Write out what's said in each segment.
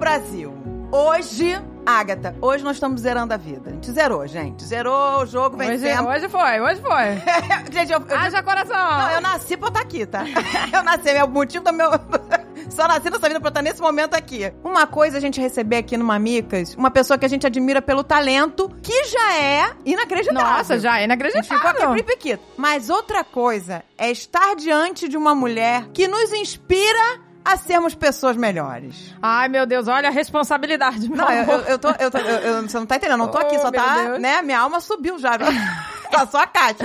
Brasil. Hoje, Agatha, hoje nós estamos zerando a vida. A gente zerou, gente. Zerou o jogo, Hoje, vencemos. hoje foi, hoje foi. gente, eu, eu, Haja coração. não, eu nasci pra estar aqui, tá? eu nasci, é o motivo do meu... Só nasci nessa vida pra estar nesse momento aqui. Uma coisa a gente receber aqui no Mamicas, uma pessoa que a gente admira pelo talento, que já é inacreditável. Nossa, já é gente ficou aqui inacreditável. pripiquito. Mas outra coisa é estar diante de uma mulher que nos inspira a sermos pessoas melhores. Ai, meu Deus, olha a responsabilidade, meu Não, eu, eu, eu tô. Eu tô eu, você não tá entendendo, eu não tô aqui, Oh, só tá. Deus. Né? Minha alma subiu já. Tá só a casca.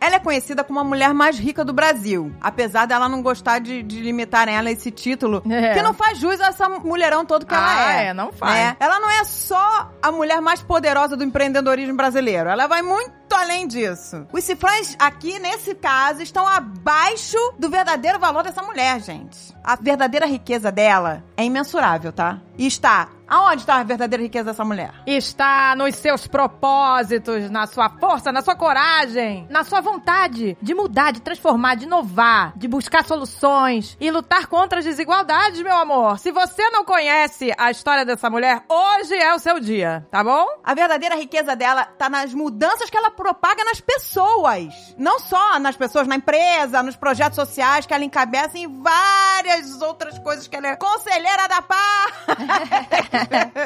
ela é conhecida como a mulher mais rica do Brasil. Apesar dela não gostar de, de limitar ela esse título. É. Que não faz jus a essa mulherão todo que Ah, ela é. é, não faz. né? Ela não é só a mulher mais poderosa do empreendedorismo brasileiro. Ela vai muito além disso. Os cifrões aqui, nesse caso, estão abaixo do verdadeiro valor dessa mulher, gente. A verdadeira riqueza dela é imensurável, tá? E está. Aonde está a verdadeira riqueza dessa mulher? Está nos seus propósitos, na sua força, na sua coragem, na sua vontade de mudar, de transformar, de inovar, de buscar soluções e lutar contra as desigualdades, meu amor. Se você não conhece a história dessa mulher, hoje é o seu dia, tá bom? A verdadeira riqueza dela tá nas mudanças que ela propaga nas pessoas. Não só nas pessoas, na empresa, nos projetos sociais que ela encabeça e várias outras coisas que ela é conselheira da paz.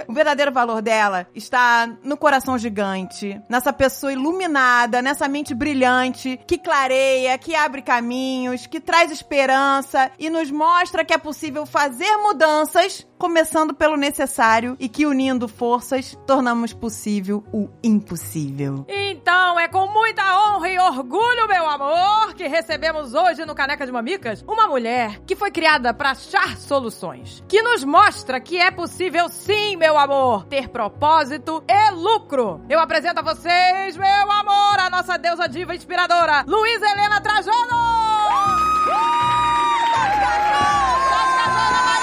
o verdadeiro valor dela está no coração gigante, nessa pessoa iluminada, nessa mente brilhante, que clareia, que abre caminhos, que traz esperança e nos mostra que é possível fazer mudanças começando pelo necessário e que unindo forças tornamos possível o impossível. Então, é com muita honra e orgulho, meu amor, que recebemos hoje no Caneca de Mamicas uma mulher que foi criada para achar soluções, que nos mostra que é possível sim, meu amor, ter propósito e lucro. Eu apresento a vocês, meu amor, a nossa deusa diva inspiradora, Luísa Helena Trajano! Gente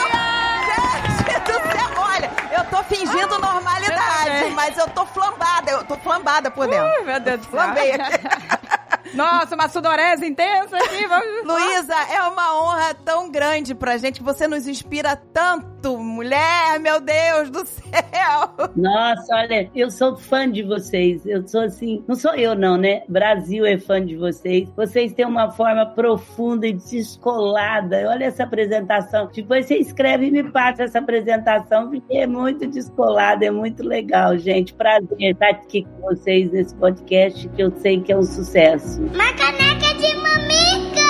tô fingindo normalidade, também. mas eu tô flambada, eu tô flambada por dentro. Ui, meu Deus do céu. Flambei aqui. Nossa, uma sudorese intensa aqui. Vamos... Luísa, é uma honra tão grande pra gente você nos inspira tanto, mulher, meu Deus do céu. Nossa, olha, eu sou fã de vocês. Eu sou assim, não sou eu não, né? Brasil é fã de vocês. Vocês têm uma forma profunda e descolada. Olha essa apresentação. Depois você escreve e me passa essa apresentação, porque é muito descolada, é muito legal, gente. Prazer estar aqui com vocês nesse podcast que eu sei que é um sucesso. Uma caneca de mamica!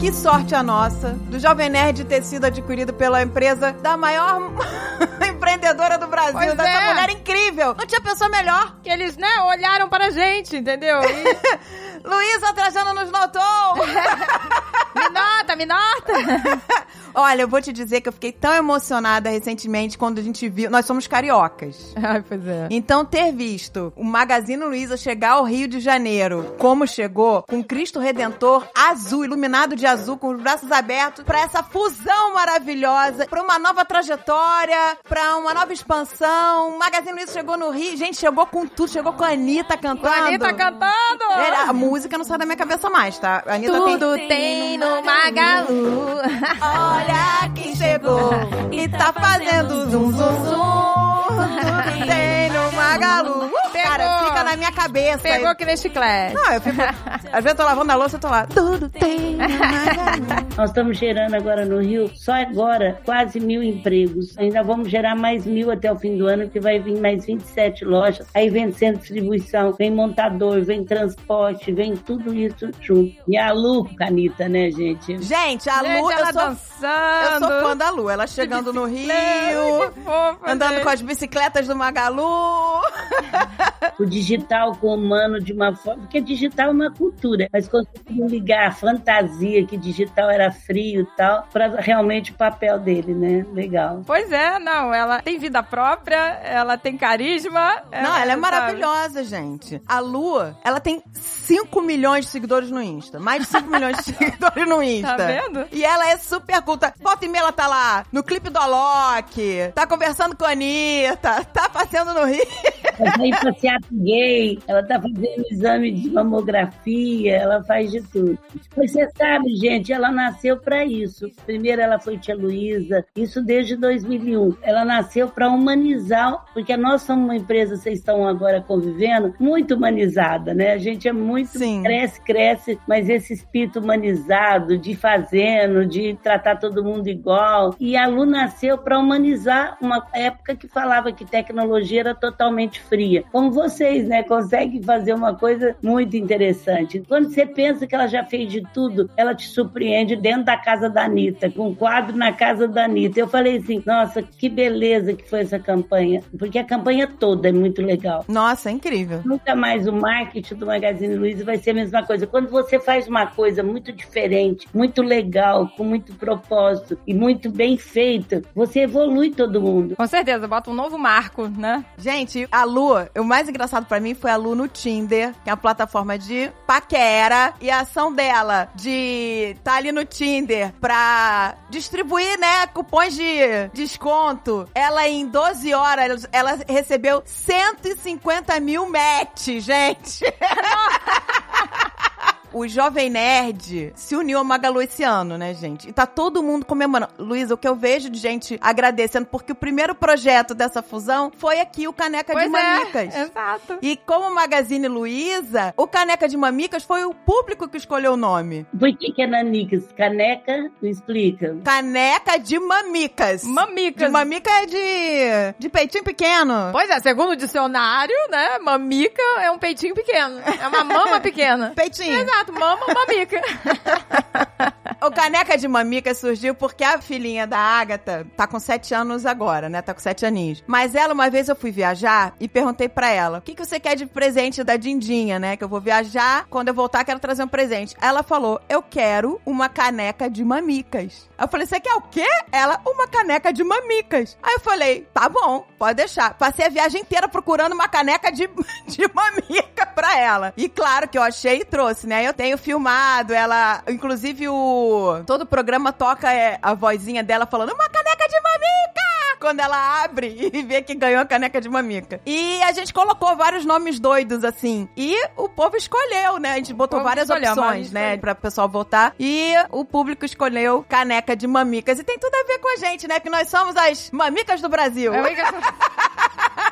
Que sorte a nossa do Jovem Nerd ter sido adquirido pela empresa da maior empreendedora do Brasil, Pois dessa é. mulher incrível. Não tinha pessoa melhor. Que eles, né, olharam para a gente, entendeu? E... Luísa Trajano nos notou. me nota, me nota! Olha, eu vou te dizer que eu fiquei tão emocionada recentemente quando a gente viu. Nós somos cariocas. Ai, pois é. Então, ter visto o Magazine Luiza chegar ao Rio de Janeiro, como chegou, com Cristo Redentor azul, iluminado de azul, com os braços abertos, pra essa fusão maravilhosa, pra uma nova trajetória, pra uma nova expansão. O Magazine Luiza chegou no Rio, gente, chegou com tudo, chegou com a Anitta cantando. A Anitta cantando! É, A música não sai da minha cabeça mais, tá? A Anitta Tudo tem... tem no Magalu. Olha quem chegou e tá fazendo zum zum zum. Tem no Magalu. Pegou. Cara, na minha cabeça. Pegou aqui nesse chiclete. Não, eu fico. Às vezes eu tô lavando a louça e tô lá. Tudo tem. Nós estamos gerando agora no Rio, só agora, quase mil empregos. Ainda vamos gerar mais mil até o fim do ano, que vai vir mais 27 lojas. Aí vem centro de distribuição, vem montador, vem transporte, vem tudo isso junto. E a Lu, Canita, né, gente? Gente, a Gente, Lu, ela eu sou. dançando. Eu sou fã da Lu. Ela chegando no Rio, Que fofa, andando gente. com as bicicletas do Magalu. O digital com o humano de uma forma. Porque digital é uma cultura, mas conseguiu ligar a fantasia que digital era frio e tal, para realmente o papel dele, né? Legal. Pois é, não, ela tem vida própria, ela tem carisma. Não, ela é sabe? maravilhosa, gente. A Lu, ela tem 5 milhões de seguidores no Insta. Mais de 5 milhões de seguidores no Insta. Tá vendo? E ela é super culta. Volta e meia ela tá lá no clipe do Alok, tá conversando com a Anitta, tá passeando no Rio. ela tá em ela tá fazendo exame de mamografia, ela faz de tudo. Você sabe, gente, ela nasceu para isso. Primeiro ela foi tia Luísa, isso desde 2001. Ela nasceu para humanizar, porque nós somos uma empresa, vocês estão agora convivendo, muito humanizada, né? A gente é muito Sim. cresce, cresce, mas esse espírito humanizado de fazendo, de tratar todo mundo igual. E a Lu nasceu para humanizar uma época que falava que tecnologia era totalmente fria. Como vocês, né, conseguem fazer uma coisa muito interessante. Quando você pensa que ela já fez de tudo, ela te surpreende dentro da casa da Anitta, com um quadro na casa da Anitta. Eu falei assim, nossa, que beleza que foi essa campanha. Porque a campanha toda é muito legal. Nossa, é incrível. Nunca mais o marketing do Magazine Luiza vai ser a mesma coisa. Quando você faz uma coisa muito diferente, muito legal, com muito propósito e muito bem feita, você evolui todo mundo. Com certeza, bota um novo marco, né? Gente, a Lu, o mais engraçado para mim foi a Lu no Tinder, que é a plataforma de paquera, e a ação dela de tá ali no Tinder pra distribuir, né, cupons de desconto. Ela em 12 horas, ela recebeu 150 mil match, gente. o Jovem Nerd se uniu ao Magalu esse ano, né, gente? E tá todo mundo comemorando. Luísa, o que eu vejo de gente agradecendo, porque o primeiro projeto dessa fusão foi aqui o Caneca pois de é, Mamicas. exato. E como Magazine Luiza, o Caneca de Mamicas foi o público que escolheu o nome. Por que, que é Nanicas? Caneca? Me explica. Caneca de Mamicas. Mamicas. De mamica é de, de peitinho pequeno. Pois é, segundo o dicionário, né, mamica é um peitinho pequeno. É uma mama pequena. Peitinho. Exato. Exato, mama mamica. o caneca de mamica surgiu porque a filhinha da Agatha tá com sete anos agora, né? Tá com sete aninhos. Mas ela, uma vez eu fui viajar e perguntei para ela: o que, que você quer de presente da Dindinha, né? Que eu vou viajar, quando eu voltar, quero trazer um presente. Ela falou: eu quero uma caneca de mamicas. Eu falei: você quer o quê? Ela, uma caneca de mamicas. Aí eu falei: tá bom, pode deixar. Passei a viagem inteira procurando uma caneca de, de mamica pra ela. E claro que eu achei e trouxe, né? Eu tenho filmado, ela. Inclusive, o. Todo programa toca é, a vozinha dela falando: uma caneca de mamica! Quando ela abre e vê que ganhou a caneca de mamica. E a gente colocou vários nomes doidos, assim. E o povo escolheu, né? A gente botou várias opções, né? Pra pessoal votar. E o público escolheu caneca de mamicas. E tem tudo a ver com a gente, né? Que nós somos as mamicas do Brasil. É,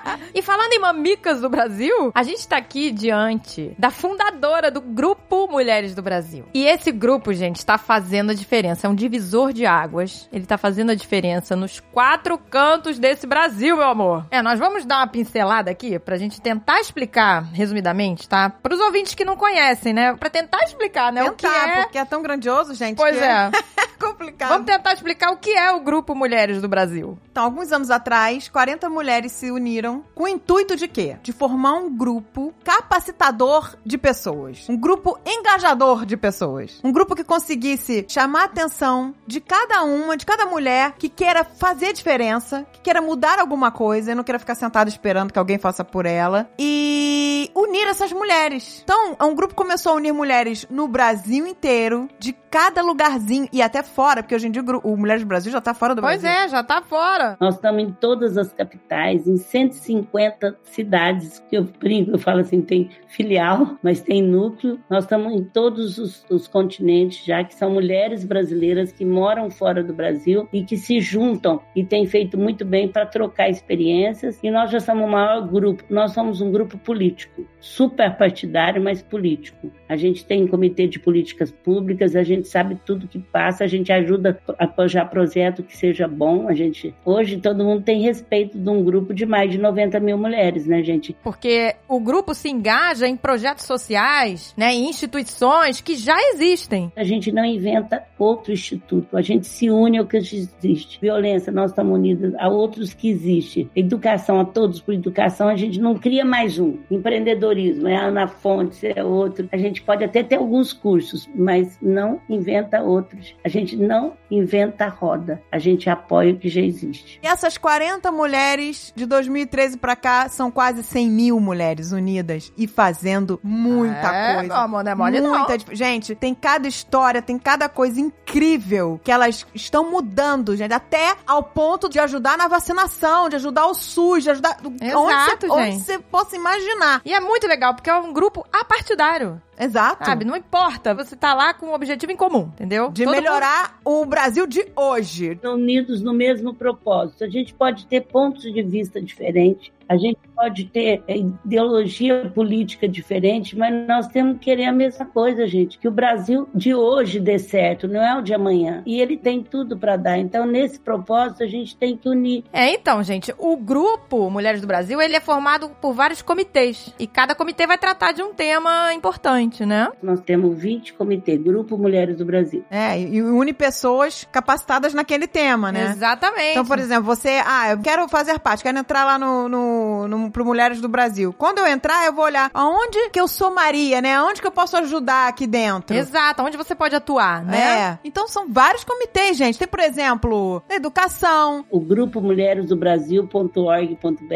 e falando em mamicas do Brasil, a gente tá aqui diante da fundadora do Grupo Mulheres do Brasil. E esse grupo, gente, está fazendo a diferença. É um divisor de águas. Ele tá fazendo a diferença nos quatro cantos desse Brasil, meu amor. É, nós vamos dar uma pincelada aqui pra gente tentar explicar, resumidamente, tá? Para os ouvintes que não conhecem, né? Pra tentar explicar, né? Tentar, o que é... porque é tão grandioso, gente. Pois é. é complicado. Vamos tentar explicar o que é o Grupo Mulheres do Brasil. Então, alguns anos atrás, 40 mulheres se uniram com o intuito de quê? De formar um grupo capacitador de pessoas. Um grupo engajador de pessoas. Um grupo que conseguisse chamar a atenção de cada uma, de cada mulher que queira fazer diferença, que queira mudar alguma coisa e não queira ficar sentada esperando que alguém faça por ela. E unir essas mulheres. Então, um grupo começou a unir mulheres no Brasil inteiro, de cada lugarzinho e até fora, porque hoje em dia o Mulheres do Brasil já tá fora do pois Brasil. Pois é, já tá fora. Nós estamos em todas as capitais, em 150 cidades, que eu brinco, eu falo assim, tem filial, mas tem núcleo. Nós estamos em todos os, os continentes já, que são mulheres brasileiras que moram fora do Brasil e que se juntam e têm feito muito bem para trocar experiências. E nós já somos o maior grupo. Nós somos um grupo político, super partidário, mas político. A gente tem um comitê de políticas públicas, a gente sabe tudo que passa, a gente ajuda a apoiar projeto que seja bom. A gente hoje todo mundo tem respeito de um grupo de mais de 90 mil mulheres, né, gente? Porque o grupo se engaja em projetos sociais, né, em instituições que já existem. A gente não inventa outro instituto, a gente se une ao que existe. Violência, nós estamos unidos a outros que existem. Educação, a todos por educação, a gente não cria mais um. Empreendedorismo, é a Ana Fontes, é outro. A gente pode até ter alguns cursos, mas não inventa outros. A gente gente não inventa a roda, a gente apoia o que já existe. E essas 40 mulheres de 2013 para cá são quase 100 mil mulheres unidas e fazendo muita é, coisa. Amor, não é mole muita, não. Gente, tem cada história, tem cada coisa incrível que elas estão mudando, gente, até ao ponto de ajudar na vacinação, de ajudar o SUS, de ajudar Exato, onde, você, onde você possa imaginar. E é muito legal, porque é um grupo apartidário. Exato. Sabe? Não importa. Você tá lá com um objetivo em comum, entendeu? De Todo melhorar o Brasil de hoje. Unidos no mesmo propósito. A gente pode ter pontos de vista diferentes, a gente pode ter é, ideologia política diferente, mas nós temos que querer a mesma coisa, gente. Que o Brasil de hoje dê certo, não é o de amanhã. E ele tem tudo para dar. Então, nesse propósito, a gente tem que unir. É, então, gente, o grupo Mulheres do Brasil, ele é formado por vários comitês. E cada comitê vai tratar de um tema importante, né? Nós temos 20 comitês, Grupo Mulheres do Brasil. É, e une pessoas capacitadas naquele tema, né? Exatamente. Então, por exemplo, você, ah, eu quero fazer parte, quero entrar lá no, no, no, pro Mulheres do Brasil. Quando eu entrar, eu vou olhar aonde que eu sou Maria, né? Aonde que eu posso ajudar aqui dentro. Exato, onde você pode atuar, né? É. Então são vários comitês, gente. Tem, por exemplo, educação. O grupo Mulheres do Brasil.org.br,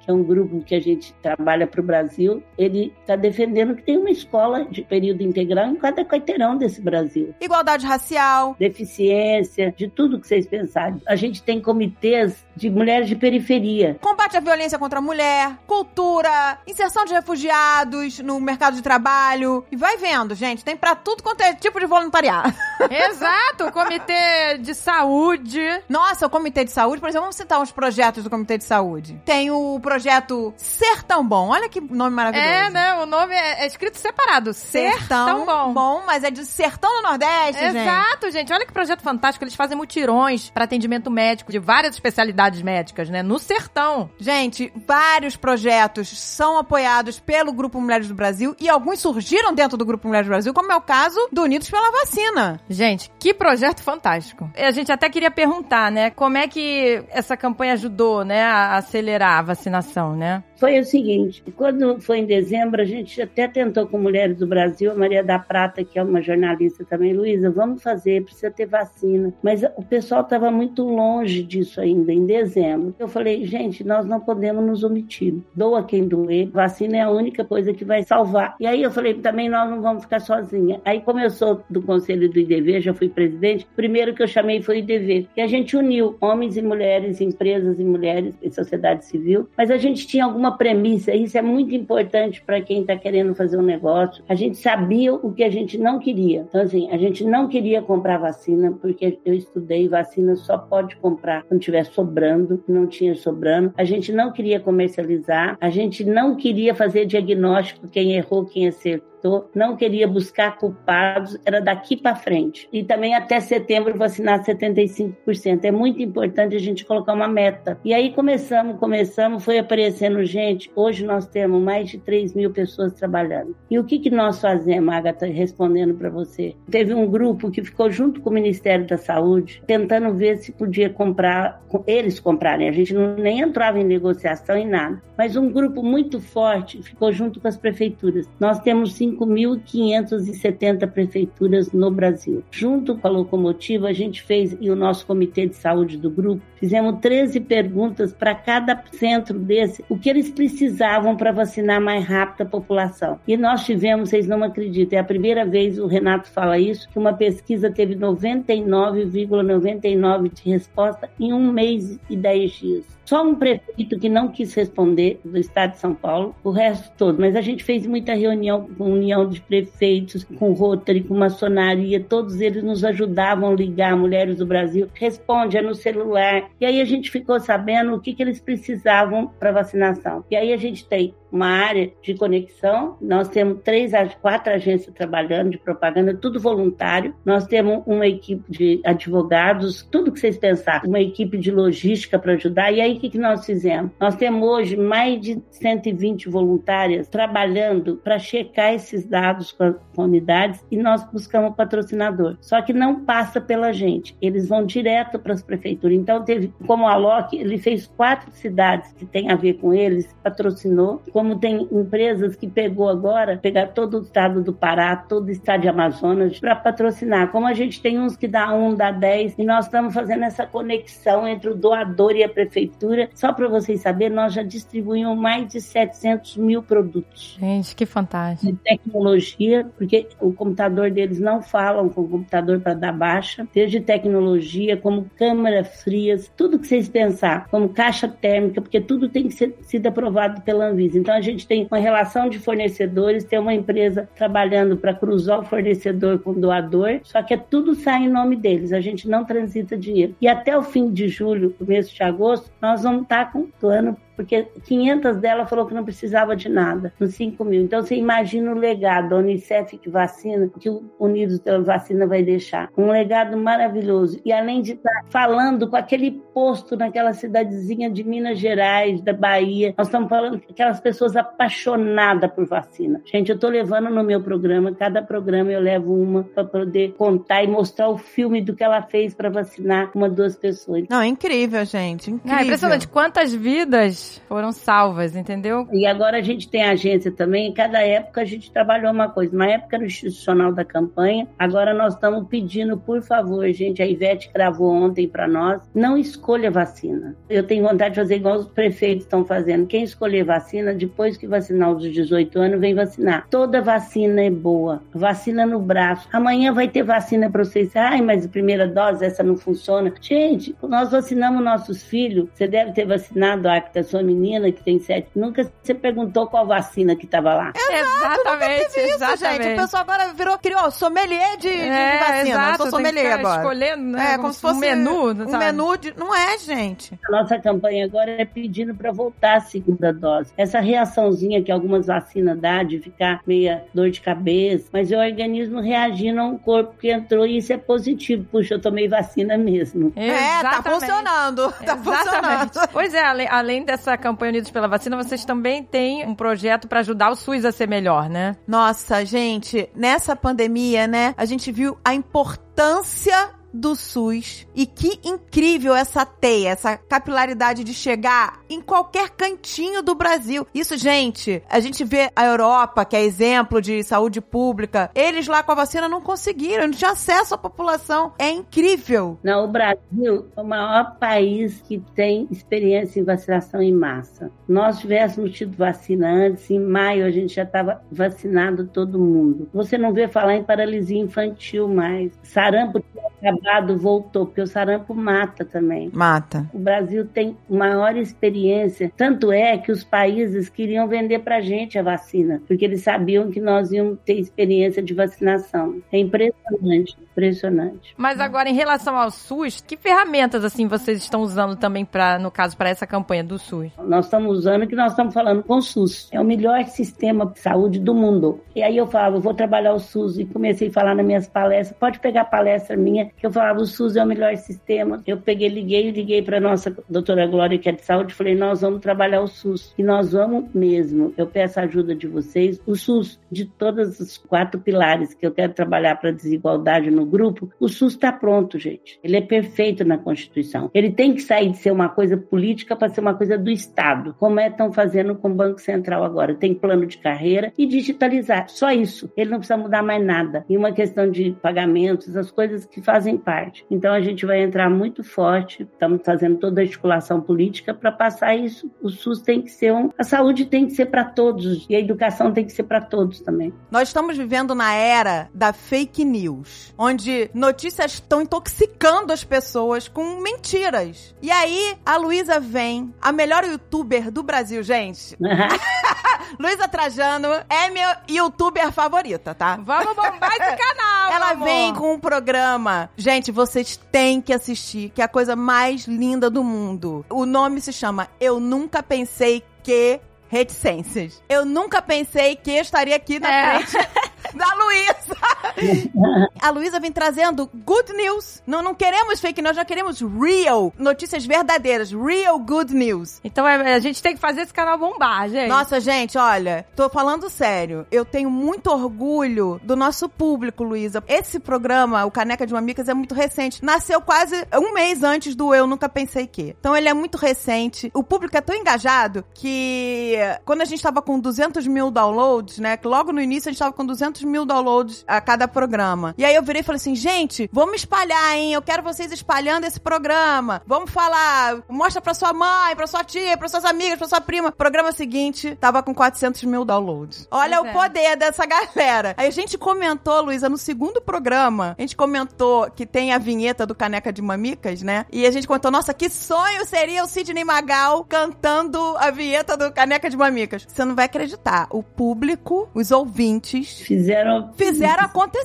que é um grupo que a gente trabalha para o Brasil, ele está defendendo que tem uma escola de período integral em cada quarteirão desse Brasil. Igualdade racial. Deficiência, de tudo que vocês pensarem. A gente tem comitês de mulheres de periferia. Combate à violência contra a mulher, cultura, inserção de refugiados no mercado de trabalho. E vai vendo, gente, tem pra tudo quanto é tipo de voluntariado. Exato, o comitê de saúde. Nossa, o comitê de saúde, por exemplo, vamos citar uns projetos do comitê de saúde. Tem o projeto Ser Tão Bom. Olha que nome maravilhoso. É, né? O nome é, é escrito separado. Ser, Sertão tão bom. mas é de Sertão do Nordeste, gente. Exato, gente. Olha que projeto fantástico. Eles fazem mutirões para atendimento médico de várias especialidades médicas, né? No sertão. Gente, vários projetos são apoiados pelo Grupo Mulheres do Brasil e alguns surgiram dentro do Grupo Mulheres do Brasil, como é o caso do Unidos pela Vacina. Gente, que projeto fantástico. A gente até queria perguntar, né? Como é que essa campanha ajudou, né, a acelerar a vacinação, né? Foi o seguinte, quando foi em dezembro, a gente até tentou com Mulheres do Brasil, a Maria da Prata, que é uma jornalista também, Luísa, vamos fazer, precisa ter vacina. Mas o pessoal estava muito longe disso ainda, em dezembro. Eu falei, gente, nós não podemos nos omitir. Doa quem doer, vacina é a única coisa que vai salvar. E aí eu falei, também nós não vamos ficar sozinhas. Aí como eu sou do conselho do IDV, já fui presidente, primeiro que eu chamei foi o IDV. E a gente uniu homens e mulheres, empresas e mulheres, e sociedade civil, mas a gente tinha alguma uma premissa, isso é muito importante para quem está querendo fazer um negócio. A gente sabia o que a gente não queria. Então, assim, a gente não queria comprar vacina, porque eu estudei, vacina só pode comprar quando tiver sobrando, não tinha sobrando. A gente não queria comercializar, a gente não queria fazer diagnóstico, quem errou, quem acertou não queria buscar culpados, era daqui para frente. E também até setembro vacinar 75%. É muito importante a gente colocar uma meta. E aí começamos, começamos, foi aparecendo gente. Hoje nós temos mais de 3 mil pessoas trabalhando. E o que, que nós fazemos, Agatha, respondendo para você? Teve um grupo que ficou junto com o Ministério da Saúde, tentando ver se podia comprar, eles comprarem. A gente não, nem entrava em negociação em nada. Mas um grupo muito forte ficou junto com as prefeituras. Nós temos 5.570 prefeituras no Brasil. Junto com a locomotiva, a gente fez, e o nosso comitê de saúde do grupo, fizemos 13 perguntas para cada centro desse, o que eles precisavam para vacinar mais rápido a população. E nós tivemos, vocês não acreditam, é a primeira vez, o Renato fala isso, que uma pesquisa teve 99,99 de resposta em um mês e 10 dias. Só um prefeito que não quis responder do estado de São Paulo, o resto todo. Mas a gente fez muita reunião com união de prefeitos, com Rotary, com maçonaria, todos eles nos ajudavam a ligar Mulheres do Brasil. Responde, é no celular. E aí a gente ficou sabendo o que, que eles precisavam para vacinação. E aí a gente tem uma área de conexão. Nós temos três, quatro agências trabalhando de propaganda, tudo voluntário. Nós temos uma equipe de advogados, tudo que vocês pensarem, uma equipe de logística para ajudar. E aí o que, que nós fizemos? Nós temos hoje mais de 120 voluntárias trabalhando para checar esse esses dados com as comunidades e nós buscamos patrocinador. Só que não passa pela gente, eles vão direto para as prefeituras. Então, teve, como o Alok, ele fez quatro cidades que tem a ver com eles, patrocinou. Como tem empresas que pegou agora, pegar todo o estado do Pará, todo o estado de Amazonas, para patrocinar. Como a gente tem uns que dá um, dá dez, e nós estamos fazendo essa conexão entre o doador e a prefeitura. Só para vocês saberem, nós já distribuímos mais de 700 mil produtos. Gente, que fantástico. De tecnologia, porque o computador deles não falam com o computador para dar baixa, desde tecnologia, como câmeras frias, tudo que vocês pensar, como caixa térmica, porque tudo tem que ser sido aprovado pela Anvisa. Então a gente tem uma relação de fornecedores, tem uma empresa trabalhando para cruzar o fornecedor com o doador, só que é tudo sai em nome deles, a gente não transita dinheiro. E até o fim de julho, começo de agosto, nós vamos estar com o ano porque 500 dela falou que não precisava de nada, nos 5 mil. Então você imagina o legado, a Unicef que vacina, que o Unidos pela Vacina vai deixar. Um legado maravilhoso. E além de estar falando com aquele posto naquela cidadezinha de Minas Gerais, da Bahia, nós estamos falando com aquelas pessoas apaixonadas por vacina. Gente, eu estou levando no meu programa, cada programa eu levo uma para poder contar e mostrar o filme do que ela fez para vacinar uma, duas pessoas. Não, é incrível, gente. Incrível. É impressionante quantas vidas foram salvas, entendeu? E agora a gente tem agência também. Em cada época a gente trabalhou uma coisa. Na época era o institucional da campanha. Agora nós estamos pedindo, por favor, gente. A Ivete gravou ontem para nós. Não escolha vacina. Eu tenho vontade de fazer igual os prefeitos estão fazendo. Quem escolher vacina, depois que vacinar os 18 anos, vem vacinar. Toda vacina é boa. Vacina no braço. Amanhã vai ter vacina para vocês. Ai, mas a primeira dose, essa não funciona. Gente, nós vacinamos nossos filhos. Você deve ter vacinado a Acta sua menina que tem sete. Nunca você perguntou qual vacina que estava lá. exatamente, Isso, exatamente. gente. O pessoal agora virou, criou sommelier de, de- de É, vacina. Eu exato, sou tem sommelier agora. escolhendo, né, É, como se fosse um menu, um sabe? menu de... Não é, gente. A nossa campanha agora é pedindo para voltar a segunda dose. Essa reaçãozinha que algumas vacinas dá de ficar meia dor de cabeça, mas é o organismo reagindo a um corpo que entrou e isso é positivo. Puxa, eu tomei vacina mesmo. É, tá Exatamente. funcionando. Tá Exatamente. funcionando. Pois é, além, além dessa campanha Unidos pela Vacina, vocês também têm um projeto para ajudar o SUS a ser melhor, né? Nossa, gente, nessa pandemia, né, a gente viu a importância do SUS e que incrível essa teia, essa capilaridade de chegar em qualquer cantinho do Brasil. Isso, gente, a gente vê a Europa, que é exemplo de saúde pública, eles lá com a vacina não conseguiram, não tinha acesso à população. É incrível. Não, o Brasil é o maior país que tem experiência em vacinação em massa. Nós tivéssemos tido vacina antes, em maio a gente já estava vacinado todo mundo. Você não vê falar em paralisia infantil mais. Sarampo tinha acabado, voltou, porque o sarampo mata também. Mata. O Brasil tem maior experiência. Tanto é que os países queriam vender pra gente a vacina, porque eles sabiam que nós íamos ter experiência de vacinação. É impressionante, impressionante. Mas agora, em relação ao SUS, que ferramentas, assim, vocês estão usando também, para, no caso, para essa campanha do SUS? Nós estamos usando o que nós estamos falando com o SUS. É o melhor sistema de saúde do mundo. E aí eu falava, eu vou trabalhar o SUS e comecei a falar nas minhas palestras. Pode pegar palestra minha, que eu falava, o SUS é o melhor sistema. Eu peguei, liguei, liguei para nossa doutora Glória, que é de saúde, falei, nós vamos trabalhar o SUS. E nós vamos mesmo. Eu peço a ajuda de vocês. O SUS, de todos os quatro pilares que eu quero trabalhar para desigualdade no grupo, o SUS está pronto, gente. Ele é perfeito na Constituição. Ele tem que sair de ser uma coisa política para ser uma coisa do Estado, como é estão fazendo com o Banco Central agora. Tem plano de carreira e digitalizar. Só isso. Ele não precisa mudar mais nada. E uma questão de pagamentos, as coisas que fazem parte. Então a gente vai entrar muito forte. Estamos fazendo toda a articulação política para passar isso. O SUS tem que ser um. A saúde tem que ser para todos e a educação tem que ser para todos também. Nós estamos vivendo na era da fake news, onde notícias estão intoxicando as pessoas com mentiras. E aí, a Luísa vem, a melhor youtuber do Brasil, gente. Luísa Trajano é minha youtuber favorita, tá? Vamos bombar esse canal, Ela amor. vem com um programa. Gente, vocês têm que assistir, que é a coisa mais linda do mundo. O nome se chama Eu Nunca Pensei Que Reticências. Eu nunca pensei que estaria aqui na É. frente da Luísa. A Luísa vem trazendo good news. Não, não queremos fake news, nós queremos real. Notícias verdadeiras. Real good news. Então é, a gente tem que fazer esse canal bombar, gente. Nossa, gente, olha, tô falando sério. Eu tenho muito orgulho do nosso público, Luísa. Esse programa, o Caneca de Mamicas, é muito recente. Nasceu quase um mês antes do Eu Nunca Pensei Que. Então ele é muito recente. O público é tão engajado que quando a gente tava com 200 mil downloads, né? Que logo no início a gente tava com 200 mil downloads a cada programa. E aí eu virei e falei assim, gente, vamos espalhar, hein? Eu quero vocês espalhando esse programa. Vamos falar, mostra pra sua mãe, pra sua tia, pra suas amigas, pra sua prima. Programa seguinte, tava com 400 mil downloads. Olha Pois o é. poder dessa galera. Aí a gente comentou, Luísa, no segundo programa, a gente comentou que tem a vinheta do Caneca de Mamicas, né? E a gente contou, nossa, que sonho seria o Sidney Magal cantando a vinheta do Caneca de Mamicas. Você não vai acreditar. O público, os ouvintes, Fizeram. fizeram acontecer.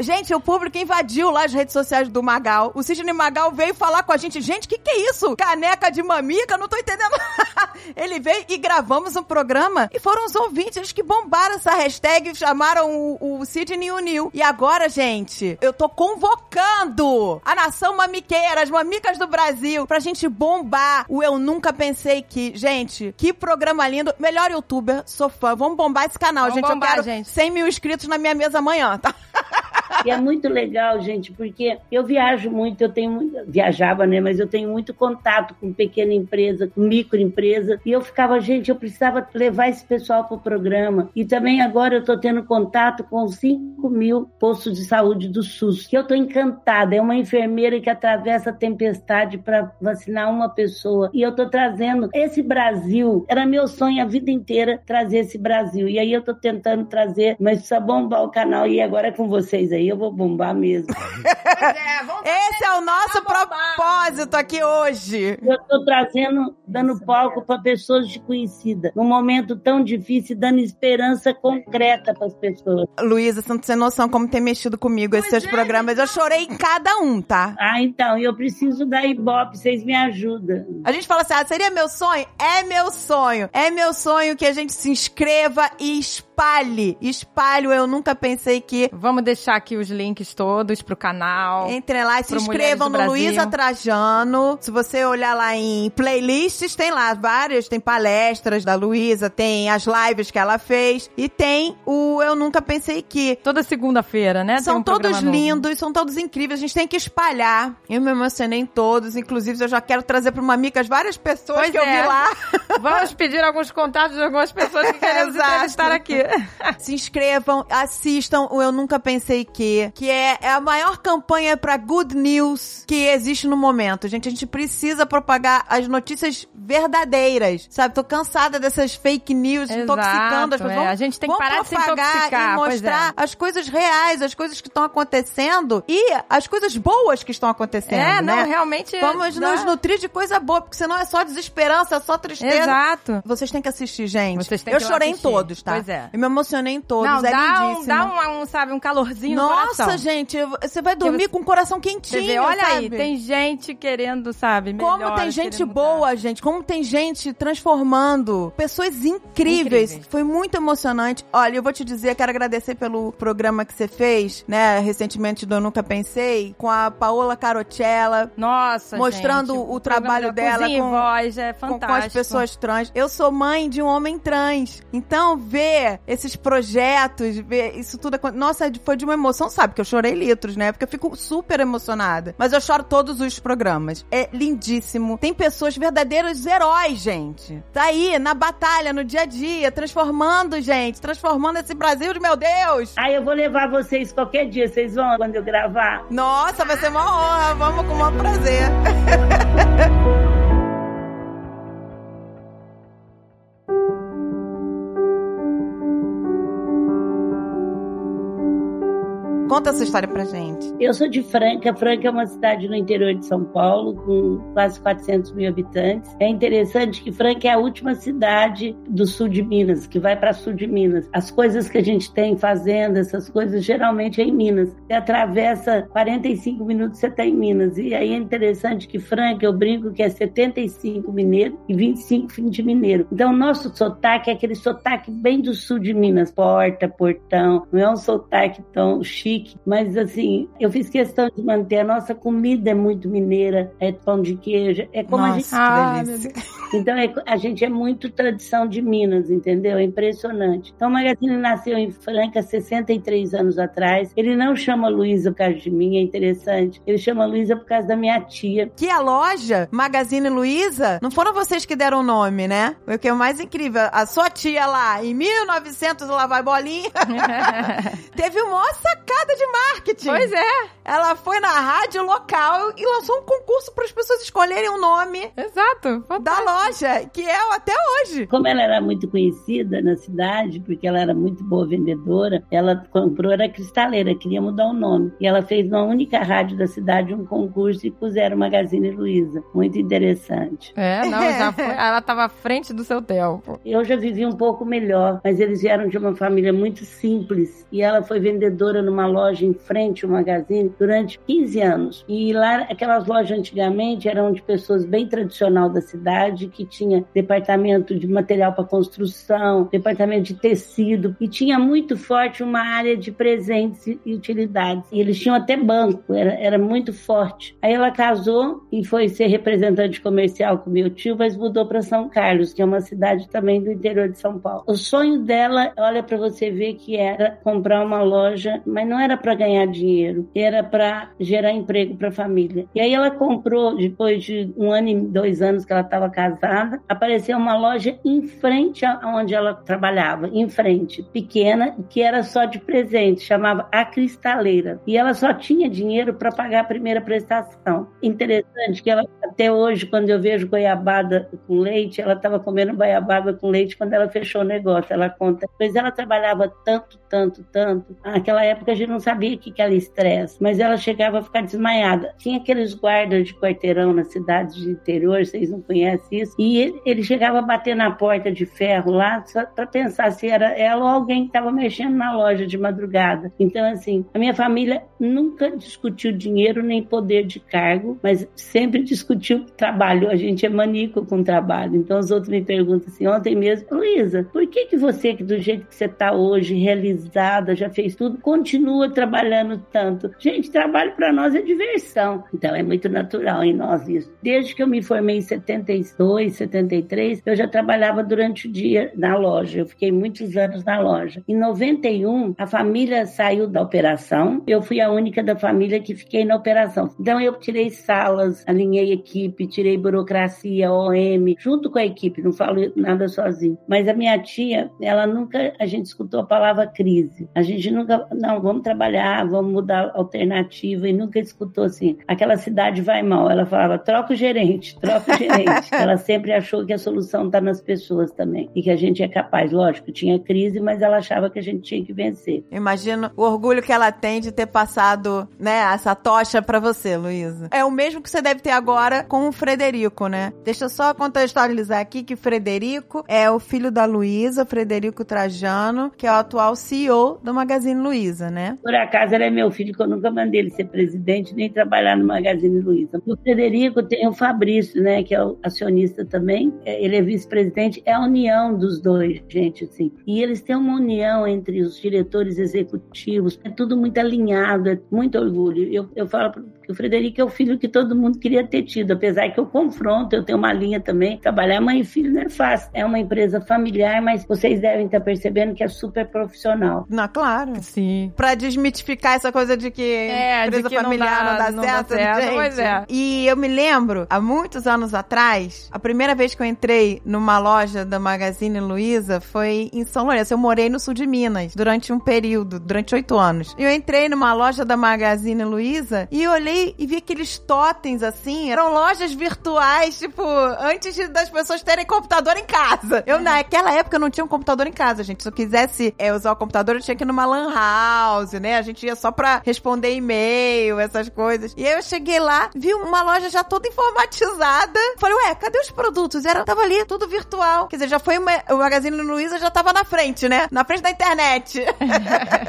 Gente, o público invadiu lá as redes sociais do Magal. O Sidney Magal veio falar com a gente. Gente, que que é isso? Caneca de mamica? Não tô entendendo. Ele veio e gravamos um programa e foram os ouvintes eles que bombaram essa hashtag, chamaram o, o Sidney e o Neil. E agora, gente, eu tô convocando a nação mamiqueira, as mamicas do Brasil, pra gente bombar o Eu Nunca Pensei Que. Gente, que programa lindo. Melhor youtuber, sou fã. Vamos bombar esse canal, Vamos gente. bombar, eu quero gente. 100 mil inscritos na minha mesa amanhã, tá? E é muito legal, gente, porque eu viajo muito, eu tenho muito, viajava, né? Mas eu tenho muito contato com pequena empresa, com microempresa. E eu ficava, gente, eu precisava levar esse pessoal para o programa. E também agora eu estou tendo contato com 5 mil postos de saúde do SUS. Que eu estou encantada. É uma enfermeira que atravessa a tempestade para vacinar uma pessoa. E eu estou trazendo esse Brasil. Era meu sonho a vida inteira trazer esse Brasil. E aí eu estou tentando trazer, mas precisa bombar o canal. E agora é com vocês aí, eu vou bombar mesmo. Pois é, vamos Esse é o nosso propósito aqui hoje. Eu estou trazendo, dando palco para pessoas desconhecidas, num momento tão difícil, dando esperança concreta para as pessoas. Luísa, você não tem noção como tem mexido comigo esses seus é, programas. Eu chorei em cada um, tá? Ah, então, eu preciso da Ibope, vocês me ajudam. A gente fala assim, ah, seria meu sonho? É meu sonho. É meu sonho que a gente se inscreva e espalhe. Espalhe, o eu nunca pensei que... Vamos deixar aqui os links todos pro canal. Entrem lá e se inscrevam no Brasil. Luísa Trajano. Se você olhar lá em playlists, tem lá várias. Tem palestras da Luísa, tem as lives que ela fez. E tem o Eu Nunca Pensei Que. Toda segunda-feira, né? São um todos lindos, são todos incríveis. A gente tem que espalhar. Eu me emocionei em todos. Inclusive, eu já quero trazer para uma Micas várias pessoas Pois que eu é. vi lá. Vamos pedir alguns contatos de algumas pessoas que queremos Exato. entrevistar aqui. Se inscrevam, assistam o Eu Nunca Pensei Que, que é, é a maior campanha para good news que existe no momento. Gente, a gente precisa propagar as notícias verdadeiras, sabe? Tô cansada dessas fake news Exato, intoxicando as é. pessoas. A gente tem que Vamos parar de se propagar intoxicar, e pois mostrar é. as coisas reais, as coisas que estão acontecendo e as coisas boas que estão acontecendo, É, não, né? realmente. Vamos dá- nos nutrir de coisa boa, porque senão é só desesperança, é só tristeza. Exato. Vocês têm que assistir, gente. Vocês têm eu que lá chorei em todos, tá? Pois é. Me emocionei em todos, Não, é dá, um, lindíssimo. dá um, um, sabe, um calorzinho no Nossa, coração. gente, você vai dormir com o coração quentinho, Você vê, olha aí, sabe? tem gente querendo, sabe, Como melhores, tem gente querendo mudar. boa, gente. Como tem gente transformando. Pessoas incríveis. Incríveis. Foi muito emocionante. Olha, eu vou te dizer, quero agradecer pelo programa que você fez, né? Recentemente do Eu Nunca Pensei, com a Paola Carotella. Nossa, Mostrando gente, o trabalho programa dela com- voz, é com, fantástico. com as pessoas trans. Eu sou mãe de um homem trans. Então, ver esses projetos, ver isso tudo. acon- Nossa, foi de uma emoção, sabe? Que eu chorei litros, né? Porque eu fico super emocionada. Mas eu choro todos os programas. É lindíssimo. Tem pessoas verdadeiros heróis, gente. Tá aí, na batalha, no dia a dia, transformando, gente. Transformando esse Brasil de meu Deus. Aí eu vou levar vocês qualquer dia, vocês vão quando eu gravar. Nossa, vai ser uma honra. Vamos com o maior prazer. Conta essa história pra gente. Eu sou de Franca. Franca é uma cidade no interior de São Paulo, com quase 400 mil habitantes. É interessante que Franca é a última cidade do sul de Minas, que vai para sul de Minas. As coisas que a gente tem, fazenda, essas coisas, geralmente é em Minas. Você atravessa 45 minutos, você está em Minas. E aí é interessante que Franca, eu brinco que é 75 mineiro e 25 fim de mineiro. Então, o nosso sotaque é aquele sotaque bem do sul de Minas, porta, portão. Não é um sotaque tão chique chique, mas assim, eu fiz questão de manter. A nossa comida é muito mineira, é pão de queijo, é como Nossa, a gente. Ah, delícia. Então é- a gente é muito tradição de Minas, entendeu? É impressionante. Então o Magazine nasceu em Franca 63 anos atrás. Ele não chama Luísa por causa de mim, é interessante. Ele chama Luísa por causa da minha tia. Que a loja Magazine Luiza, não foram vocês que deram o nome, né? O que é o mais incrível, a sua tia lá, em 1900, lá vai bolinha, teve uma sacada de marketing. pois é, Ela foi na rádio local e lançou um concurso para as pessoas escolherem o nome exato. da loja, que é até hoje. Como ela era muito conhecida na cidade, porque ela era muito boa vendedora, ela comprou, era cristaleira, queria mudar o nome. E ela fez na única rádio da cidade um concurso e puseram Magazine Luiza. Muito interessante. É, não, já foi. Ela tava à frente do seu tempo. Eu já vivi um pouco melhor, mas eles vieram de uma família muito simples. E ela foi vendedora numa loja em frente ao magazine durante 15 anos. E lá, aquelas lojas antigamente eram de pessoas bem tradicional da cidade, que tinha departamento de material para construção, departamento de tecido, e tinha muito forte uma área de presentes e utilidades. E eles tinham até banco, era, era muito forte. Aí ela casou e foi ser representante comercial com meu tio, mas mudou para São Carlos, que é uma cidade também do interior de São Paulo. O sonho dela, olha para você ver que era comprar uma loja, mas não era para ganhar dinheiro, era para gerar emprego para a família. E aí ela comprou, depois de um ano e dois anos que ela estava casada, apareceu uma loja em frente aonde ela trabalhava, em frente, pequena, que era só de presente, chamava A Cristaleira. E ela só tinha dinheiro para pagar a primeira prestação. Interessante que ela, até hoje, quando eu vejo goiabada com leite, ela estava comendo goiabada com leite quando ela fechou o negócio. Ela conta, pois ela trabalhava tanto, tanto, tanto. Naquela época a gente não sabia o que que era estresse, mas ela chegava a ficar desmaiada. Tinha aqueles guardas de quarteirão nas cidades de interior, vocês não conhecem isso, e ele, chegava a bater na porta de ferro lá para pensar se era ela ou alguém que estava mexendo na loja de madrugada. Então, assim, a minha família nunca discutiu dinheiro nem poder de cargo, mas sempre discutiu trabalho. A gente é maníaco com trabalho. Então, os outros me perguntam assim, ontem mesmo, Luísa, por que que você, que do jeito que você está hoje, realizada, já fez tudo, continua trabalhando tanto? Gente, trabalho para nós é diversão. Então, é muito natural em nós isso. Desde que eu me formei em 72, 73, eu já trabalhava durante o dia na loja. Eu fiquei muitos anos na loja. Em 91, a família saiu da operação. Eu fui a única da família que fiquei na operação. Então, eu tirei salas, alinhei equipe, tirei burocracia, OM, junto com a equipe. Não falo nada sozinho. Mas a minha tia, ela nunca, a gente escutou a palavra crise. A gente nunca, não, vamos trabalhar, vamos mudar alternativa e nunca escutou assim. Aquela cidade vai mal. Ela falava, troca o gerente, troca o gerente. ela sempre achou que a solução está nas pessoas também e que a gente é capaz. Lógico, tinha crise, mas ela achava que a gente tinha que vencer. Imagino o orgulho que ela tem de ter passado, né, essa tocha pra você, Luísa. É o mesmo que você deve ter agora com o Frederico, né? Deixa eu só contextualizar aqui que Frederico é o filho da Luísa, Frederico Trajano, que é o atual CEO do Magazine Luiza, né? Por acaso, ele é meu filho, que eu nunca mandei ele ser presidente nem trabalhar no Magazine Luiza. O Frederico tem o Fabrício, né, que é o acionista também. É, Ele é vice-presidente. É a união dos dois, gente, assim. E eles têm uma união entre os diretores executivos. É tudo muito alinhado, é muito orgulho. Eu, eu falo o Frederico é o filho que todo mundo queria ter tido, apesar que eu confronto, eu tenho uma linha também. Trabalhar mãe e filho não é fácil. É uma empresa familiar, mas vocês devem estar percebendo que é super profissional. Não, claro. Sim. Pra desmitificar essa coisa de que É, de empresa que não familiar dá- não dá, não dá certo, certo, gente. pois é. E eu me lembro, há muitos anos atrás, a primeira vez que eu entrei numa loja da Magazine Luiza foi em São Lourenço. Eu morei no sul de Minas durante um período, durante oito anos. E eu entrei numa loja da Magazine Luiza e olhei e vi aqueles totens assim, eram lojas virtuais, tipo, antes das pessoas terem computador em casa. Eu, naquela época, não tinha um computador em casa, gente. Se eu quisesse é, usar o computador, eu tinha que ir numa lan house, né? A gente ia só pra responder e-mail, essas coisas. E aí eu cheguei lá, vi uma loja já toda informatizada. Falei, ué, cadê os produtos? Era, tava ali, tudo virtual. Quer dizer, já foi uma, o Magazine Luiza já tava na frente, né? Na frente da internet.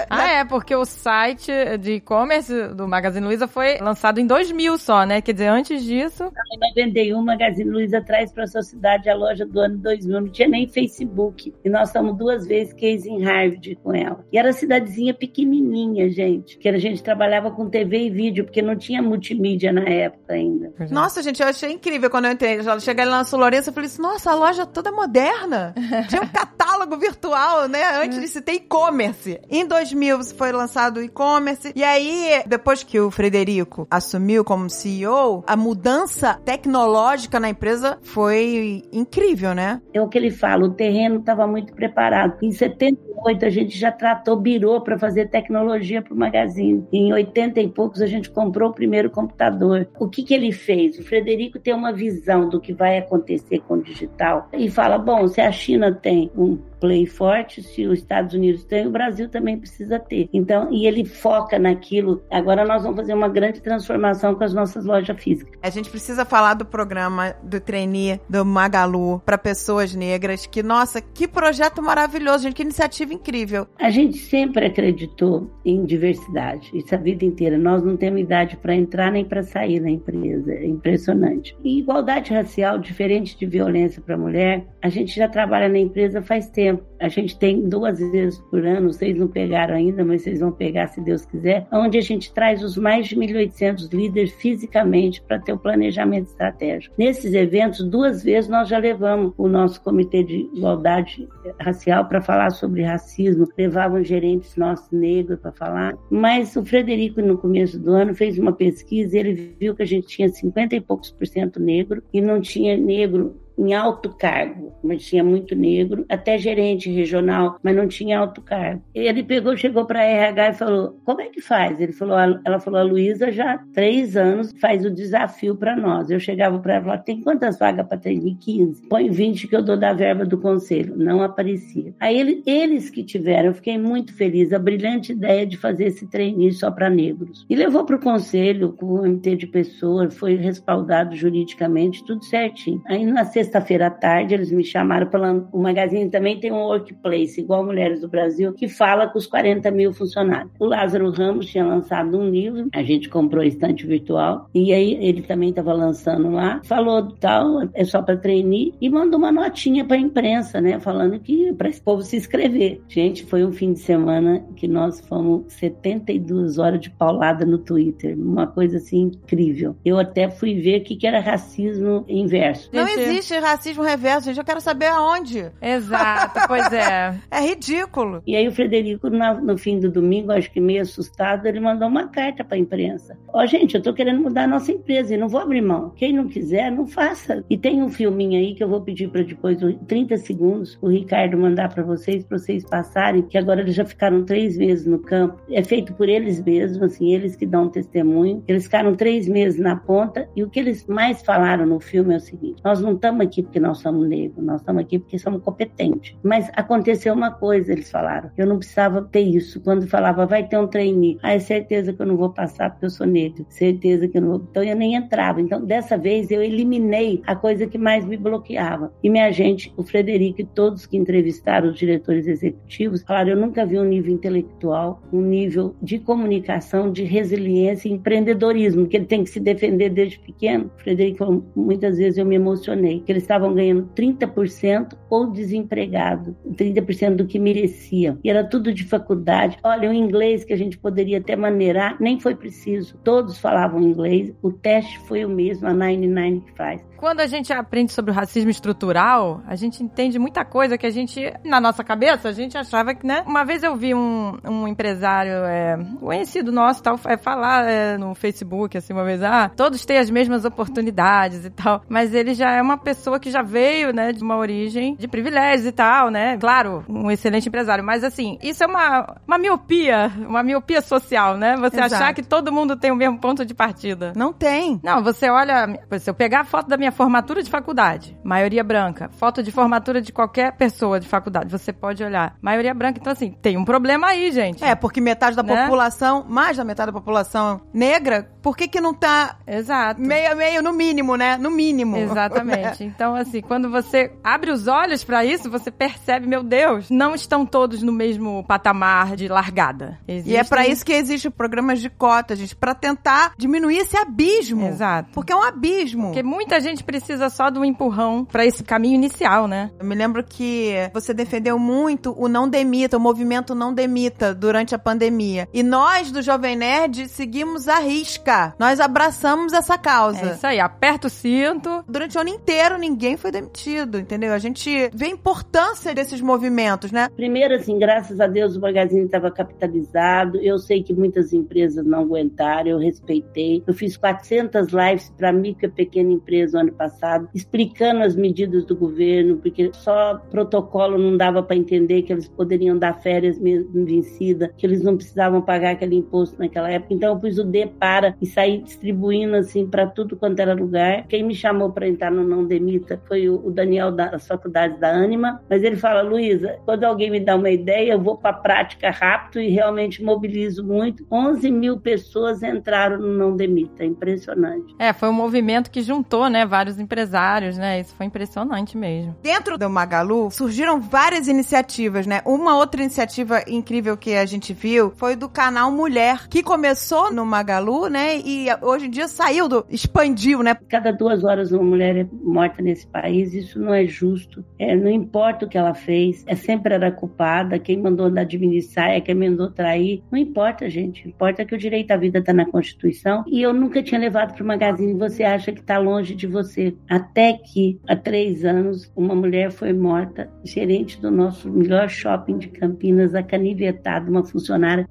Ah, é, porque o site de e-commerce do Magazine Luiza foi lançado em 2000 só, né? Quer dizer, antes disso. Em 91, o Magazine Luiza traz para a sociedade a loja do ano 2000. Não tinha nem Facebook. E nós estamos duas vezes case em Harvard com ela. E era cidadezinha pequenininha, gente. Que a gente trabalhava com TV e vídeo, porque não tinha multimídia na época ainda. Nossa, gente, eu achei incrível quando eu entrei. Eu cheguei lá na Lourenço e falei assim, nossa, a loja toda moderna. Tinha um catálogo virtual, né? Antes de se ter e-commerce. Em 2000 foi lançado o e-commerce. E aí, depois que o Frederico assumiu como CEO, a mudança tecnológica na empresa foi incrível, né? É o que ele fala, o terreno estava muito preparado. Em 78 a gente já tratou birô para fazer tecnologia para o Magazine. Em 80 e poucos a gente comprou o primeiro computador. O que, que ele fez? O Frederico tem uma visão do que vai acontecer com o digital e fala: bom, se a China tem um play forte, se os Estados Unidos têm, o Brasil também precisa ter. Então, e ele foca naquilo. Agora nós vamos fazer uma grande transformação com as nossas lojas físicas. A gente precisa falar do programa do trainee do Magalu para pessoas negras, que nossa, que projeto maravilhoso, gente, que iniciativa incrível. A gente sempre acreditou em diversidade, isso a vida inteira. Nós não temos idade para entrar nem para sair na empresa, é impressionante. E igualdade racial, diferente de violência para mulher, a gente já trabalha na empresa faz tempo tempo. A gente tem duas vezes por ano, vocês não pegaram ainda, mas vocês vão pegar se Deus quiser, onde a gente traz os mais de 1.800 líderes fisicamente para ter o planejamento estratégico. Nesses eventos, duas vezes nós já levamos o nosso comitê de igualdade racial para falar sobre racismo, levavam gerentes nossos negros para falar, mas o Frederico, no começo do ano, fez uma pesquisa e ele viu que a gente tinha 50 e poucos por cento negro e não tinha negro em alto cargo, mas tinha muito negro, até gerente regional, mas não tinha alto cargo. Ele pegou, chegou para a RH e falou: Como é que faz? Ele falou: Ela falou, a Luísa já três anos faz o desafio para nós. Eu chegava para ela e falava: Tem quantas vagas para treinar? 15. Põe 20 que eu dou da verba do conselho. Não aparecia. Aí ele, eles que tiveram, eu fiquei muito feliz, a brilhante ideia de fazer esse treininho só para negros. E levou para o conselho com o MT de pessoa, foi respaldado juridicamente, tudo certinho. Aí na sexta-feira à tarde, eles me chamaram para o Magazine também tem um workplace, igual Mulheres do Brasil, que fala com os 40 mil funcionários. O Lázaro Ramos tinha lançado um livro, a gente comprou a estante virtual, e aí ele também estava lançando lá, falou tal, é só para treinar, e mandou uma notinha para a imprensa, né, falando que para esse povo se inscrever. Gente, foi um fim de semana que nós fomos 72 horas de paulada no Twitter, uma coisa assim incrível. Eu até fui ver o que, que era racismo inverso. Não existe existe racismo reverso, gente. Eu quero saber aonde. Exato, pois é. é ridículo. E aí o Frederico, no, no, fim do domingo, acho que meio assustado, ele mandou uma carta para a imprensa. Ó, oh, gente, eu tô querendo mudar a nossa empresa e não vou abrir mão. Quem não quiser, não faça. E tem um filminho aí que eu vou pedir para depois, 30 segundos, o Ricardo mandar para vocês, para vocês passarem, que agora eles já ficaram três meses no campo. É feito por eles mesmos, assim, eles que dão testemunho. Eles ficaram três meses na ponta e o que eles mais falaram no filme é o seguinte: nós não estamos estamos aqui porque nós somos negros, nós estamos aqui porque somos competentes. Mas aconteceu uma coisa, eles falaram. Eu não precisava ter isso. Quando falava, vai ter um trainee. Ah, é certeza que eu não vou passar porque eu sou negro. Certeza que eu não vou. Então eu nem entrava. Então dessa vez eu eliminei a coisa que mais me bloqueava. E minha gente, o Frederico e todos que entrevistaram os diretores executivos falaram: eu nunca vi um nível intelectual, um nível de comunicação, de resiliência e empreendedorismo, que ele tem que se defender desde pequeno. O Frederico muitas vezes eu me emocionei eles estavam ganhando 30% ou desempregado, 30% do que mereciam. E era tudo de faculdade. Olha, o inglês que a gente poderia até maneirar, nem foi preciso. Todos falavam inglês, o teste foi o mesmo, a 99 que faz. Quando a gente aprende sobre o racismo estrutural, a gente entende muita coisa que a gente, na nossa cabeça, a gente achava que, né? Uma vez eu vi um, um empresário é, conhecido nosso tal, é, falar é, no Facebook, assim, uma vez, ah, todos têm as mesmas oportunidades e tal. Mas ele já é uma pessoa que já veio, né, de uma origem de privilégios e tal, né? Claro, um excelente empresário. Mas assim, isso é uma, uma miopia, uma miopia social, né? Você Exato. achar que todo mundo tem o mesmo ponto de partida. Não tem. Não, você olha, se eu pegar a foto da minha formatura de faculdade, maioria branca. Foto de formatura de qualquer pessoa de faculdade, você pode olhar. Maioria branca, então assim, tem um problema aí, gente. É, porque metade da né? população, mais da metade da população negra, por que que não tá... Exato. Meio a meio, no mínimo, né? No mínimo. Exatamente. Então, assim, quando você abre os olhos pra isso, você percebe, meu Deus, não estão todos no mesmo patamar de largada. E é pra isso que existe programas de cota, gente, pra tentar diminuir esse abismo. Exato. Porque é um abismo. Porque muita gente precisa só do empurrão pra esse caminho inicial, né? Eu me lembro que você defendeu muito o não demita, o movimento não demita durante a pandemia. E nós do Jovem Nerd seguimos a risca. Nós abraçamos essa É causa. isso aí, aperta o cinto. Durante o ano inteiro ninguém foi demitido, entendeu? A gente vê a importância desses movimentos, né? Primeiro, assim, graças a Deus o magazine estava capitalizado. Eu sei que muitas empresas não aguentaram, eu respeitei. Eu fiz 400 lives para micro e pequena empresa no ano passado, explicando as medidas do governo, porque só protocolo não dava para entender que eles poderiam dar férias mesmo vencida, que eles não precisavam pagar aquele imposto naquela época. Então eu pus o D para e saí distribuindo assim para tudo quanto era lugar. Quem me chamou para entrar no Não Demita foi o o Daniel das faculdades da Anima, mas ele fala, Luísa, quando alguém me dá uma ideia, eu vou para a prática rápido e realmente mobilizo muito. 11 mil pessoas entraram no Não Demita, impressionante. É, foi um movimento que juntou, né, vários empresários, né? Isso foi impressionante mesmo. Dentro do Magalu surgiram várias iniciativas, né? Uma outra iniciativa incrível que a gente viu foi do canal Mulher, que começou no Magalu, né? E hoje em dia saiu do. expandiu, né? Cada duas horas uma mulher é morta nesse país, isso não é justo. É, não importa o que ela fez, é sempre era culpada. Quem mandou administrar é quem mandou trair. Não importa, gente. Importa que o direito à vida está na Constituição. E eu nunca tinha levado para o magazine. Você acha que está longe de você. Até que, há três anos, uma mulher foi morta, gerente do nosso melhor shopping de Campinas, acanivetada, uma funcionária,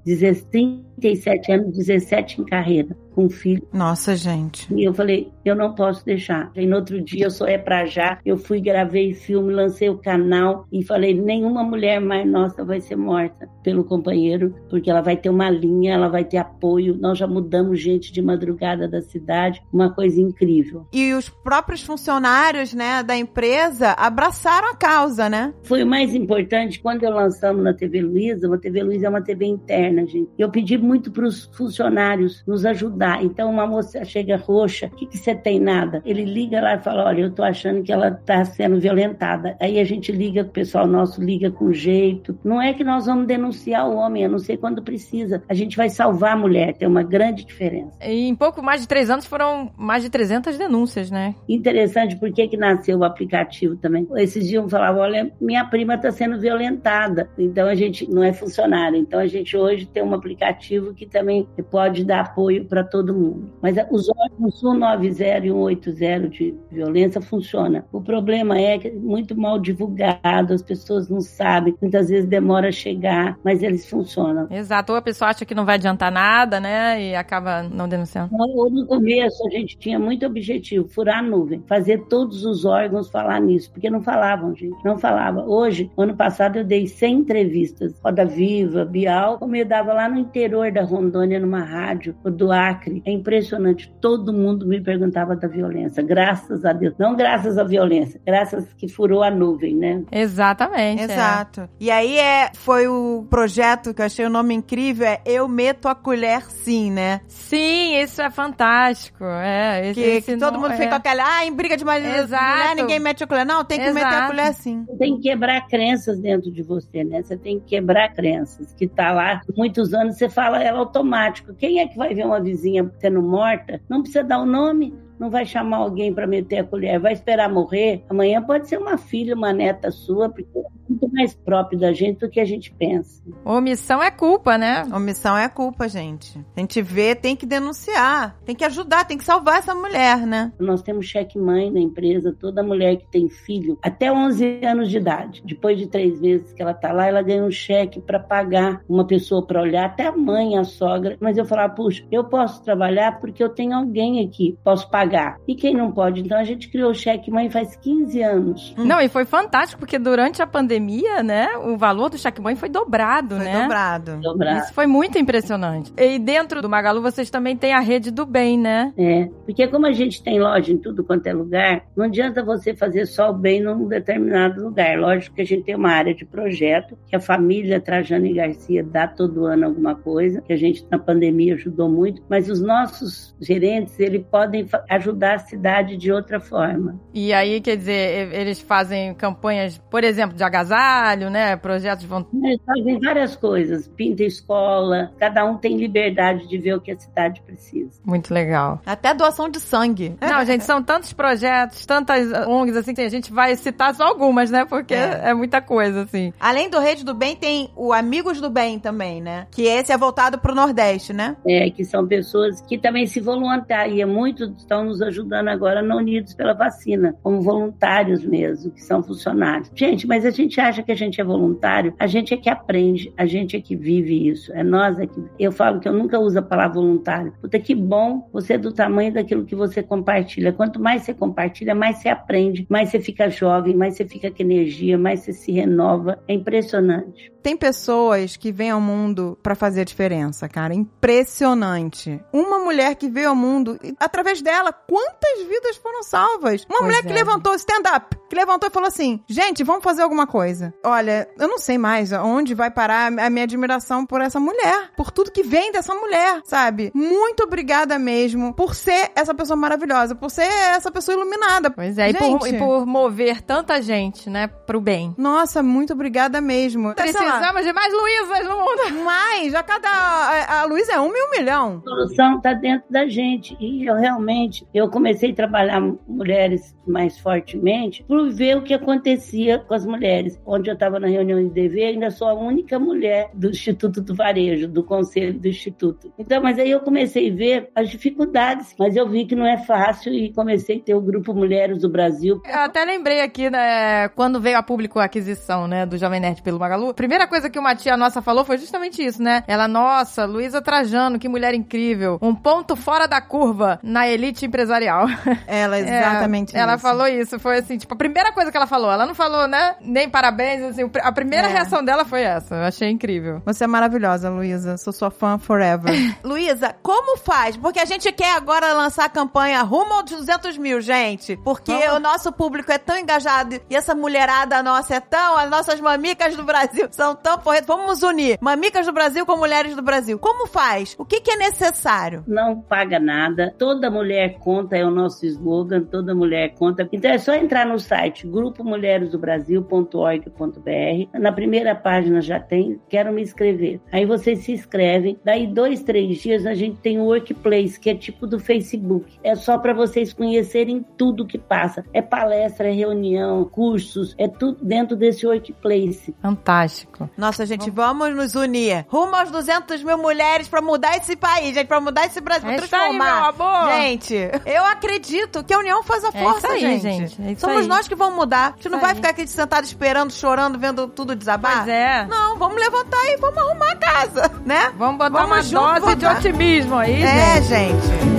37 anos, 17 em carreira, com um filho. Nossa, gente. E eu falei, eu não posso deixar. E no outro dia, eu sou é pra já. Eu fui, gravei filme, lancei o canal e falei, nenhuma mulher mais nossa vai ser morta pelo companheiro, porque ela vai ter uma linha, ela vai ter apoio. Nós já mudamos gente de madrugada da cidade, uma coisa incrível. E os próprios funcionários, né, da empresa abraçaram a causa, né? Foi o mais importante quando eu lançamos na TV Luiza. A TV Luiza é uma TV interna, gente. Eu pedi muito para os funcionários nos ajudar. Então, uma moça chega roxa, o que, que você tem nada? Ele liga lá e fala: Olha, eu tô achando que ela está sendo violentada. Aí a gente liga, o pessoal nosso liga com jeito. Não é que nós vamos denunciar o homem, a não ser quando precisa. A gente vai salvar a mulher, tem uma grande diferença. E em pouco mais de três anos foram mais de 300 denúncias, né? Interessante porque que nasceu o aplicativo também. Esses dias falavam, olha, minha prima está sendo violentada. Então a gente não é funcionário. Então a gente hoje tem um aplicativo que também pode dar apoio para todo mundo. Mas os órgãos 190 e 180 de violência funciona. O problema é que é muito mal divulgado, as pessoas não sabem, muitas vezes demora a chegar, mas eles funcionam. Exato. Ou a pessoa acha que não vai adiantar nada, né? E acaba não denunciando. No começo a gente tinha muito objetivo, furar a nuvem, fazer todos os órgãos falar nisso, porque não falavam, gente, não falava. Hoje, ano passado eu dei 100 entrevistas, Roda Viva, Bial, como eu dava lá no interior da Rondônia, numa rádio, do Acre. É impressionante, todo mundo me perguntava da violência, graças a Deus. Não graças à violência, graças que furou a nuvem, né? Exatamente. é. Exato. E aí é, foi o projeto que eu achei o nome incrível, é Eu Meto a Colher Sim, né? Sim, isso é fantástico. É, esse, Que, esse que todo mundo é. fica com aquela, ah, em briga de marido, Exato. mulher, ninguém mete a colher. Não, tem que meter a Exato. colher sim. tem que quebrar crenças dentro de você, né? Você tem que quebrar crenças que tá lá há muitos anos, você fala ela automático. Quem é que vai ver uma vizinha sendo morta? Não precisa dar o nome. Não vai chamar alguém para meter a colher, vai esperar morrer. Amanhã pode ser uma filha, uma neta sua, porque é muito mais próprio da gente do que a gente pensa. Omissão é culpa, né? Omissão é culpa, gente. A gente vê, tem que denunciar, tem que ajudar, tem que salvar essa mulher, né? Nós temos cheque-mãe na empresa, toda mulher que tem filho até 11 anos de idade. Depois de três meses que ela tá lá, ela ganha um cheque para pagar uma pessoa para olhar, até a mãe, a sogra. Mas eu falava, puxa, eu posso trabalhar porque eu tenho alguém aqui, posso pagar. E quem não pode? Então a gente criou o cheque-mãe faz 15 anos. Não, e foi fantástico, porque durante a pandemia pandemia, né, o valor do Shackboy foi dobrado, Foi né? dobrado. Dobrar. Isso foi muito impressionante. E dentro do Magalu vocês também têm a rede do bem, né? É, porque como a gente tem loja em tudo quanto é lugar, não adianta você fazer só o bem num determinado lugar. Lógico que a gente tem uma área de projeto, que a família Trajano e Garcia dá todo ano alguma coisa, que a gente na pandemia ajudou muito, mas os nossos gerentes, eles podem ajudar a cidade de outra forma. E aí, quer dizer, eles fazem campanhas, por exemplo, de agasalho, né? Projetos vão. Eles fazem várias coisas, pinta escola, cada um tem liberdade de ver o que a cidade precisa. Muito legal. Até doação de sangue. Não, gente, são tantos projetos, tantas ONGs, assim, que a gente vai citar só algumas, né? Porque É. é, muita coisa, assim. Além do Rede do Bem, tem o Amigos do Bem também, né? Que esse é voltado pro Nordeste, né? É, que são pessoas que também se voluntariam, muitos estão nos ajudando agora no Unidos pela Vacina, como voluntários mesmo, que são funcionários. Gente, mas a gente acha que a gente é voluntário, a gente é que aprende, a gente é que vive isso, é nós é que... Eu falo que eu nunca uso a palavra voluntário. Puta, que bom você é do tamanho daquilo que você compartilha. Quanto mais você compartilha, mais você aprende, mais você fica jovem, mais você fica com energia, mais você se renova. É impressionante. Tem pessoas que vêm ao mundo pra fazer a diferença, cara. Impressionante. Uma mulher que veio ao mundo, e através dela, quantas vidas foram salvas? Uma Pois mulher que é. levantou stand-up, que levantou e falou assim: gente, vamos fazer alguma coisa. Olha, eu não sei mais onde vai parar a minha admiração por essa mulher, por tudo que vem dessa mulher, sabe? Muito obrigada mesmo por ser essa pessoa maravilhosa, por ser essa pessoa iluminada. Pois é, e por, e por mover tanta gente, né, pro bem. Nossa, muito obrigada mesmo. Lá, Precisamos de mais Luísas no mundo. Mas, a cada. A, a Luísa é uma e um milhão. A solução está dentro da gente. E eu realmente, eu comecei a trabalhar mulheres mais fortemente por ver o que acontecia com as mulheres. Onde eu estava na reunião de DV, ainda sou a única mulher do Instituto do Varejo, do conselho do Instituto. Então, mas aí eu comecei a ver as dificuldades, mas eu vi que não é fácil e comecei a ter o grupo Mulheres do Brasil. Eu até lembrei aqui, né, quando veio a público a aquisição, né, do Jovem Nerd pelo Magalu, a primeira coisa que uma tia nossa falou foi justamente isso, né? Ela, nossa, Luísa Trajano, que mulher incrível. Um ponto fora da curva na elite empresarial. Ela, exatamente É, Ela isso. falou isso, foi assim, tipo, a primeira coisa que ela falou. Ela não falou, né, nem parabéns, assim, a primeira É. reação dela foi essa. Eu achei incrível. Você é maravilhosa, Luísa. Sou sua fã forever. Luísa, como faz? Porque a gente quer agora lançar a campanha rumo aos 200 mil, gente. Porque Vamos. o nosso público é tão engajado e essa mulherada nossa é tão... As nossas mamicas do Brasil são tão porretas. Vamos unir mamicas do Brasil com mulheres do Brasil. Como faz? O que, que é necessário? não paga nada. Toda mulher conta é o nosso slogan, toda mulher conta. Então é só entrar no site grupomulheresdobrasil.org.br. Na primeira página já tem, quero me inscrever. Aí vocês se inscrevem. Daí dois, três dias a gente tem o Workplace, que é tipo do Facebook. É só para vocês conhecerem tudo que passa. É palestra, é reunião, cursos, é tudo dentro desse Workplace. Fantástico. Nossa, gente, vamos nos unir. Rumo aos 200 mil mulheres pra mudar esse país, gente. Pra mudar esse Brasil, É aí, transformar. meu amor. Gente, eu acredito que a união faz a É força, isso aí, gente. gente, é Somos aí. nós que vamos mudar. A gente não vai aí. ficar aqui sentado esperando, chorando, vendo tudo desabar. Pois é. Não, vamos levantar e vamos arrumar a casa, né? Vamos botar Vamos uma dose de otimismo aí, É, gente. gente.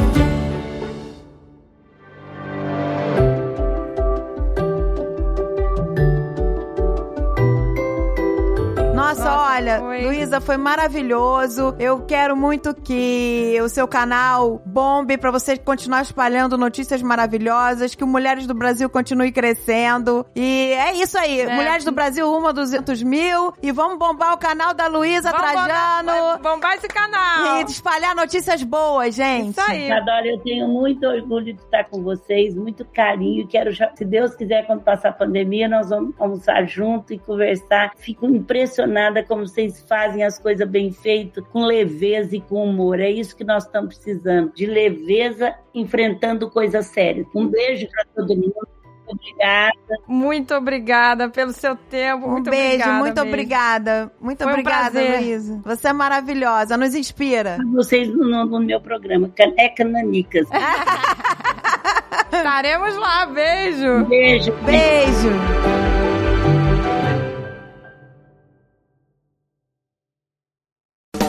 Foi- Luísa, foi maravilhoso. Eu quero muito que o seu canal bombe pra você continuar espalhando notícias maravilhosas, que o Mulheres do Brasil continue crescendo. E é isso aí. É. Mulheres do Brasil rumo a 200 mil. E vamos bombar o canal da Luísa Trajano. bombar- bombar esse canal. E espalhar notícias boas, gente. Isso aí. Adoro, eu tenho muito orgulho de estar com vocês, muito carinho. Quero, se Deus quiser, quando passar a pandemia, nós vamos almoçar junto e conversar. Fico impressionada como vocês fazem as coisas bem feitas, com leveza e com humor. É isso que nós estamos precisando, de leveza enfrentando coisas sérias. Um beijo para todo mundo. Obrigada. Muito obrigada pelo seu tempo. Um muito beijo, obrigada muito mesmo. obrigada. Muito Foi um obrigada, prazer. Luísa. Você é maravilhosa, nos inspira. Vocês no, no meu programa, Caneca Nanicas. Estaremos lá. Beijo. Beijo. Beijo.